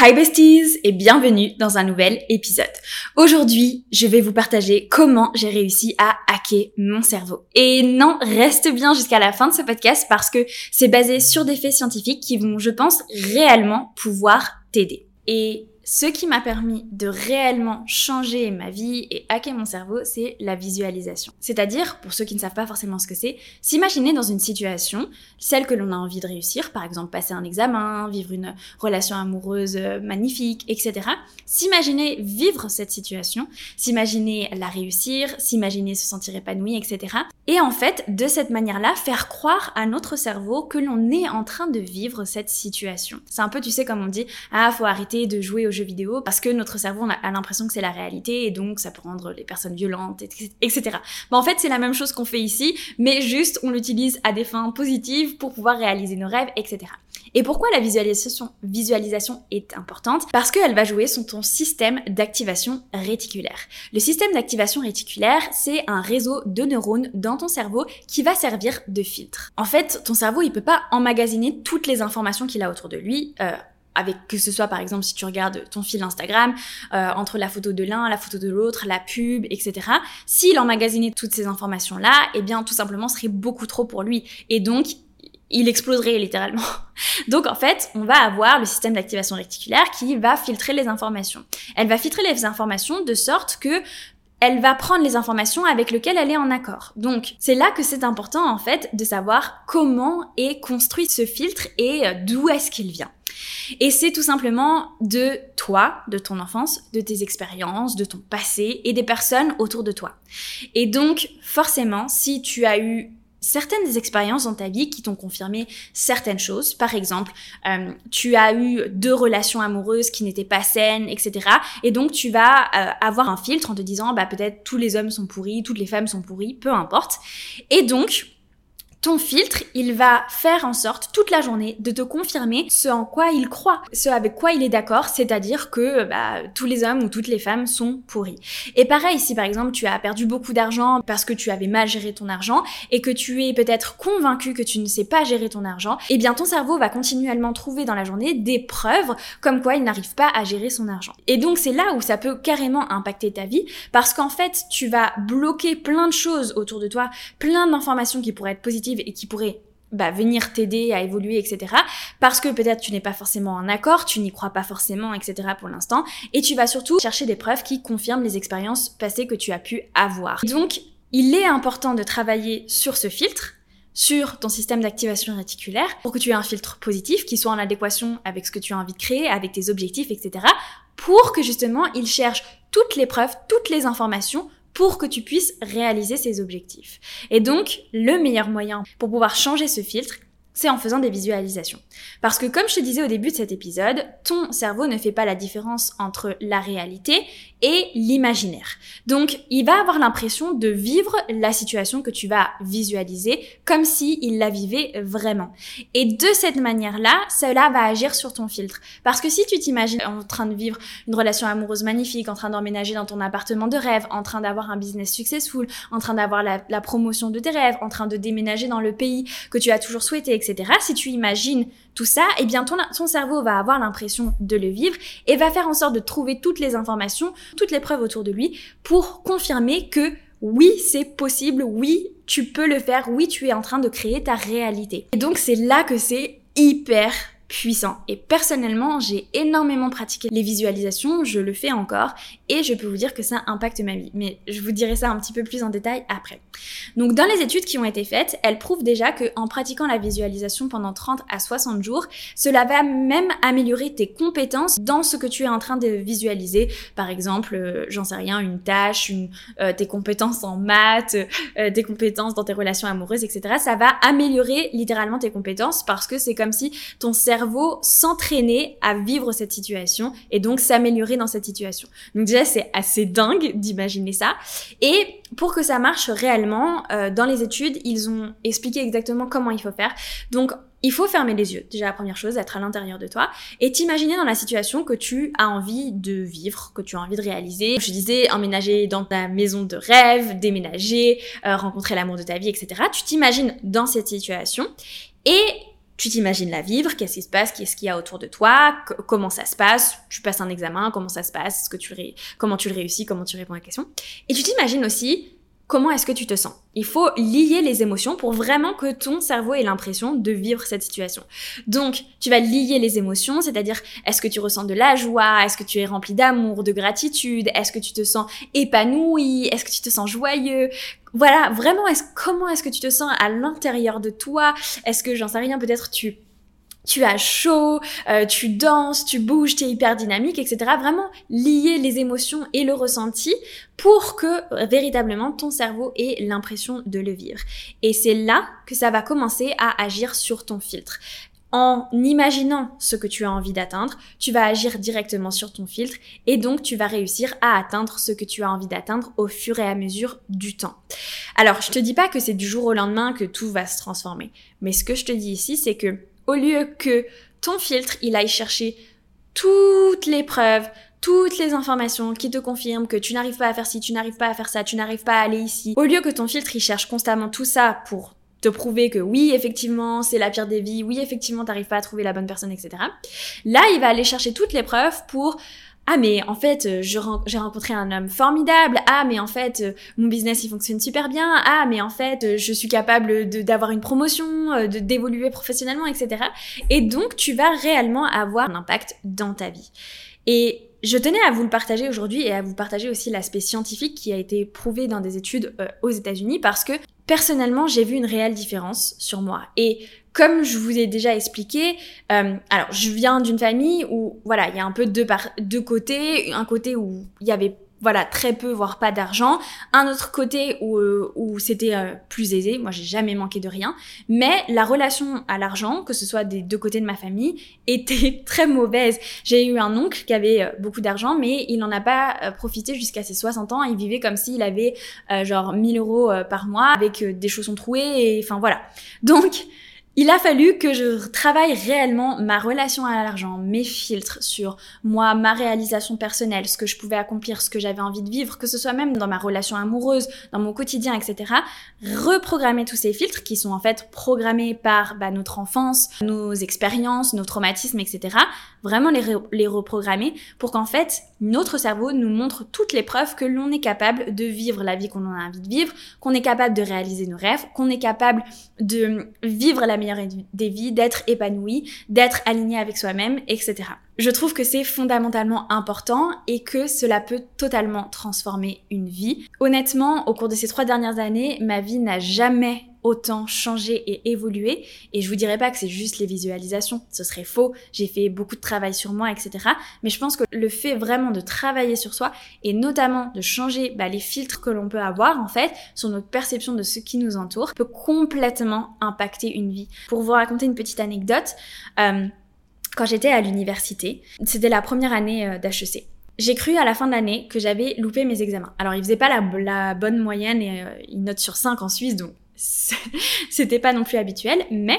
Hi besties et bienvenue dans un nouvel épisode. Aujourd'hui, je vais vous partager comment j'ai réussi à hacker mon cerveau. Et non, reste bien jusqu'à la fin de ce podcast parce que c'est basé sur des faits scientifiques qui vont, je pense, réellement pouvoir t'aider. Et ce qui m'a permis de réellement changer ma vie et hacker mon cerveau, c'est la visualisation. C'est-à-dire, pour ceux qui ne savent pas forcément ce que c'est, s'imaginer dans une situation, celle que l'on a envie de réussir, par exemple passer un examen, vivre une relation amoureuse euh, magnifique, etc. S'imaginer vivre cette situation, s'imaginer la réussir, s'imaginer se sentir épanoui, etc. Et en fait, de cette manière-là, faire croire à notre cerveau que l'on est en train de vivre cette situation. C'est un peu, tu sais, comme on dit, ah, faut arrêter de jouer aux parce que notre cerveau a l'impression que c'est la réalité et donc ça peut rendre les personnes violentes, etc. En fait, c'est la même chose qu'on fait ici, mais juste on l'utilise à des fins positives pour pouvoir réaliser nos rêves, etc. Et pourquoi la visualisation, visualisation est importante? Parce qu'elle va jouer sur ton système d'activation réticulaire. Le système d'activation réticulaire, c'est un réseau de neurones dans ton cerveau qui va servir de filtre. En fait, ton cerveau, il peut pas emmagasiner toutes les informations qu'il a autour de lui. Euh, avec que ce soit par exemple si tu regardes ton fil Instagram, euh, entre la photo de l'un, la photo de l'autre, la pub, etc. S'il emmagasinait toutes ces informations-là, eh bien tout simplement serait beaucoup trop pour lui. Et donc il exploserait littéralement. Donc en fait, on va avoir le système d'activation réticulaire qui va filtrer les informations. Elle va filtrer les informations de sorte que elle va prendre les informations avec lesquelles elle est en accord. Donc, c'est là que c'est important, en fait, de savoir comment est construit ce filtre et euh, d'où est-ce qu'il vient. Et c'est tout simplement de toi, de ton enfance, de tes expériences, de ton passé et des personnes autour de toi. Et donc, forcément, si tu as eu certaines expériences dans ta vie qui t'ont confirmé certaines choses. Par exemple, euh, tu as eu deux relations amoureuses qui n'étaient pas saines, etc. Et donc tu vas euh, avoir un filtre en te disant, bah peut-être tous les hommes sont pourris, toutes les femmes sont pourries, peu importe. Et donc ton filtre, il va faire en sorte toute la journée de te confirmer ce en quoi il croit, ce avec quoi il est d'accord, c'est-à-dire que bah, tous les hommes ou toutes les femmes sont pourris. Et pareil, si par exemple tu as perdu beaucoup d'argent parce que tu avais mal géré ton argent et que tu es peut-être convaincu que tu ne sais pas gérer ton argent, eh bien ton cerveau va continuellement trouver dans la journée des preuves comme quoi il n'arrive pas à gérer son argent. Et donc c'est là où ça peut carrément impacter ta vie parce qu'en fait tu vas bloquer plein de choses autour de toi, plein d'informations qui pourraient être positives et qui pourrait bah, venir t'aider à évoluer, etc. Parce que peut-être tu n'es pas forcément en accord, tu n'y crois pas forcément, etc. pour l'instant. Et tu vas surtout chercher des preuves qui confirment les expériences passées que tu as pu avoir. Donc, il est important de travailler sur ce filtre, sur ton système d'activation réticulaire, pour que tu aies un filtre positif qui soit en adéquation avec ce que tu as envie de créer, avec tes objectifs, etc. Pour que justement, il cherche toutes les preuves, toutes les informations pour que tu puisses réaliser ces objectifs. Et donc, le meilleur moyen pour pouvoir changer ce filtre, c'est en faisant des visualisations. Parce que comme je te disais au début de cet épisode, ton cerveau ne fait pas la différence entre la réalité et l'imaginaire. Donc, il va avoir l'impression de vivre la situation que tu vas visualiser comme si il la vivait vraiment. Et de cette manière-là, cela va agir sur ton filtre. Parce que si tu t'imagines en train de vivre une relation amoureuse magnifique, en train d'emménager dans ton appartement de rêve, en train d'avoir un business successful, en train d'avoir la, promotion de tes rêves, en train de déménager dans le pays que tu as toujours souhaité, etc. Si tu imagines tout ça, eh bien ton cerveau va avoir l'impression de le vivre et va faire en sorte de trouver toutes les informations, toutes les preuves autour de lui pour confirmer que oui, c'est possible, oui, tu peux le faire, oui, tu es en train de créer ta réalité. Et donc c'est là que c'est hyper puissant. Et personnellement, j'ai énormément pratiqué les visualisations, je le fais encore, et je peux vous dire que ça impacte ma vie. Mais je vous dirai ça un petit peu plus en détail après. Donc dans les études qui ont été faites, elles prouvent déjà que en pratiquant la visualisation pendant 30 à 60 jours, cela va même améliorer tes compétences dans ce que tu es en train de visualiser. Par exemple, euh, j'en sais rien, une tâche, euh, tes compétences en maths, euh, tes compétences dans tes relations amoureuses, etc. Ça va améliorer littéralement tes compétences parce que c'est comme si ton cerveau s'entraîner à vivre cette situation et donc s'améliorer dans cette situation. C'est assez dingue d'imaginer ça. Et pour que ça marche réellement, euh, dans les études, ils ont expliqué exactement comment il faut faire. Donc il faut fermer les yeux, déjà la première chose, être à l'intérieur de toi, et t'imaginer dans la situation que tu as envie de vivre, que tu as envie de réaliser. Je disais, emménager dans ta maison de rêve, déménager, euh, rencontrer l'amour de ta vie, etc. Tu t'imagines dans cette situation, et tu t'imagines la vivre, qu'est-ce qui se passe, qu'est-ce qu'il y a autour de toi, comment ça se passe, tu passes un examen, comment ça se passe, comment tu le réussis, comment tu réponds à la question. Et tu t'imagines aussi comment est-ce que tu te sens? Il faut lier les émotions pour vraiment que ton cerveau ait l'impression de vivre cette situation. Donc, tu vas lier les émotions, c'est-à-dire est-ce que tu ressens de la joie, est-ce que tu es rempli d'amour, de gratitude, est-ce que tu te sens épanoui, est-ce que tu te sens joyeux? Voilà, vraiment, comment est-ce que tu te sens à l'intérieur de toi? Est-ce que, j'en sais rien, peut-être tu tu as chaud, euh, tu danses, tu bouges, tu es hyper dynamique, etc. Vraiment lier les émotions et le ressenti pour que euh, véritablement ton cerveau ait l'impression de le vivre. Et c'est là que ça va commencer à agir sur ton filtre. En imaginant ce que tu as envie d'atteindre, tu vas agir directement sur ton filtre et donc tu vas réussir à atteindre ce que tu as envie d'atteindre au fur et à mesure du temps. Alors, je te dis pas que c'est du jour au lendemain que tout va se transformer, mais ce que je te dis ici, c'est que au lieu que ton filtre, il aille chercher toutes les preuves, toutes les informations qui te confirment que tu n'arrives pas à faire ci, tu n'arrives pas à faire ça, tu n'arrives pas à aller ici. Au lieu que ton filtre, il cherche constamment tout ça pour te prouver que oui, effectivement, c'est la pire des vies, oui, effectivement, t'arrives pas à trouver la bonne personne, etc. Là, il va aller chercher toutes les preuves pour ah mais en fait euh, j'ai rencontré un homme formidable. Ah mais en fait euh, mon business il fonctionne super bien. Ah mais en fait euh, je suis capable d'avoir une promotion de d'évoluer professionnellement etc et donc tu vas réellement avoir un impact dans ta vie. Et je tenais à vous le partager aujourd'hui et à vous partager aussi l'aspect scientifique qui a été prouvé dans des études aux États-Unis parce que personnellement j'ai vu une réelle différence sur moi. Et comme je vous ai déjà expliqué, euh, alors je viens d'une famille où voilà, il y a un peu deux, par deux côtés, un côté où il y avait voilà très peu voire pas d'argent. Un autre côté où, euh, où c'était euh, plus aisé. Moi j'ai jamais manqué de rien. Mais la relation à l'argent que ce soit des deux côtés de ma famille était très mauvaise. J'ai eu un oncle qui avait beaucoup d'argent mais il n'en a pas profité jusqu'à ses 60 ans. Il vivait comme s'il avait genre 1000 euros par mois avec des chaussons troués et enfin voilà. Donc il a fallu que je travaille réellement ma relation à l'argent, mes filtres sur moi, ma réalisation personnelle, ce que je pouvais accomplir, ce que j'avais envie de vivre, que ce soit même dans ma relation amoureuse, dans mon quotidien, etc. Reprogrammer tous ces filtres qui sont en fait programmés par bah, notre enfance, nos expériences, nos traumatismes, etc. Vraiment les, reprogrammer pour qu'en fait notre cerveau nous montre toutes les preuves que l'on est capable de vivre la vie qu'on a envie de vivre, qu'on est capable de réaliser nos rêves, qu'on est capable de vivre la meilleure des vies, d'être épanoui, d'être aligné avec soi-même, etc. Je trouve que c'est fondamentalement important et que cela peut totalement transformer une vie. Honnêtement, au cours de ces trois dernières années, ma vie n'a jamais autant changé et évolué. Et je vous dirais pas que c'est juste les visualisations, ce serait faux. J'ai fait beaucoup de travail sur moi, etc. Mais je pense que le fait vraiment de travailler sur soi et notamment de changer bah, les filtres que l'on peut avoir en fait sur notre perception de ce qui nous entoure peut complètement impacter une vie. Pour vous raconter une petite anecdote, euh, quand j'étais à l'université, c'était la première année euh, d'HEC. J'ai cru à la fin de l'année que j'avais loupé mes examens. Alors, ils faisaient pas la, bonne moyenne et euh, note sur 5 en Suisse, donc c'était pas non plus habituel, mais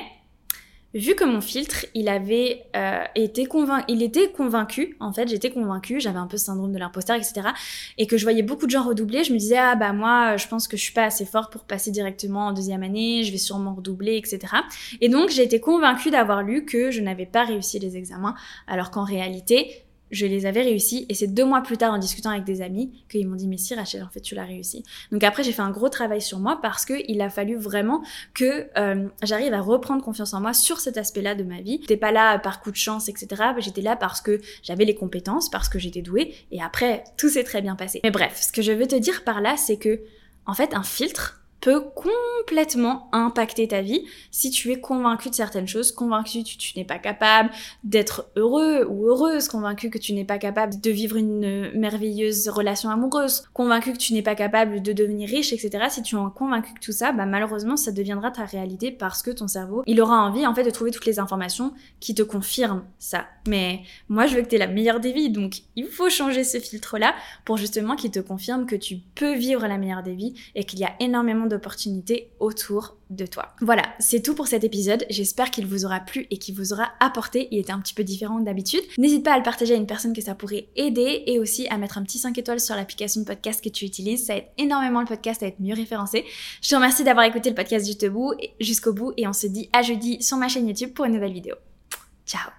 vu que mon filtre, il avait euh, été convaincu, il était convaincu, en fait, j'étais convaincue, j'avais un peu ce syndrome de l'imposteur, etc. Et que je voyais beaucoup de gens redoubler, je me disais, ah bah moi, je pense que je suis pas assez forte pour passer directement en deuxième année, je vais sûrement redoubler, etc. Et donc, j'ai été convaincue d'avoir lu que je n'avais pas réussi les examens, alors qu'en réalité, je les avais réussi et c'est deux mois plus tard en discutant avec des amis qu'ils m'ont dit mais si Rachel en fait tu l'as réussi. Donc après j'ai fait un gros travail sur moi parce que il a fallu vraiment que euh, j'arrive à reprendre confiance en moi sur cet aspect là de ma vie. J'étais pas là par coup de chance etc j'étais là parce que j'avais les compétences parce que j'étais douée. Et après tout s'est très bien passé. Mais bref ce que je veux te dire par là c'est que en fait un filtre peut complètement impacter ta vie si tu es convaincu de certaines choses, convaincu que tu, n'es pas capable d'être heureux ou heureuse, convaincu que tu n'es pas capable de vivre une merveilleuse relation amoureuse, convaincu que tu n'es pas capable de devenir riche, etc. Si tu es convaincu que tout ça, bah malheureusement ça deviendra ta réalité parce que ton cerveau, il aura envie en fait de trouver toutes les informations qui te confirment ça. Mais moi je veux que tu aies la meilleure des vies, donc il faut changer ce filtre-là pour justement qu'il te confirme que tu peux vivre la meilleure des vies et qu'il y a énormément d'opportunités autour de toi. Voilà, c'est tout pour cet épisode. J'espère qu'il vous aura plu et qu'il vous aura apporté. Il était un petit peu différent d'habitude. N'hésite pas à le partager à une personne que ça pourrait aider et aussi à mettre un petit 5 étoiles sur l'application de podcast que tu utilises. Ça aide énormément le podcast à être mieux référencé. Je te remercie d'avoir écouté le podcast jusqu'au bout, jusqu'au bout et on se dit à jeudi sur ma chaîne YouTube pour une nouvelle vidéo. Ciao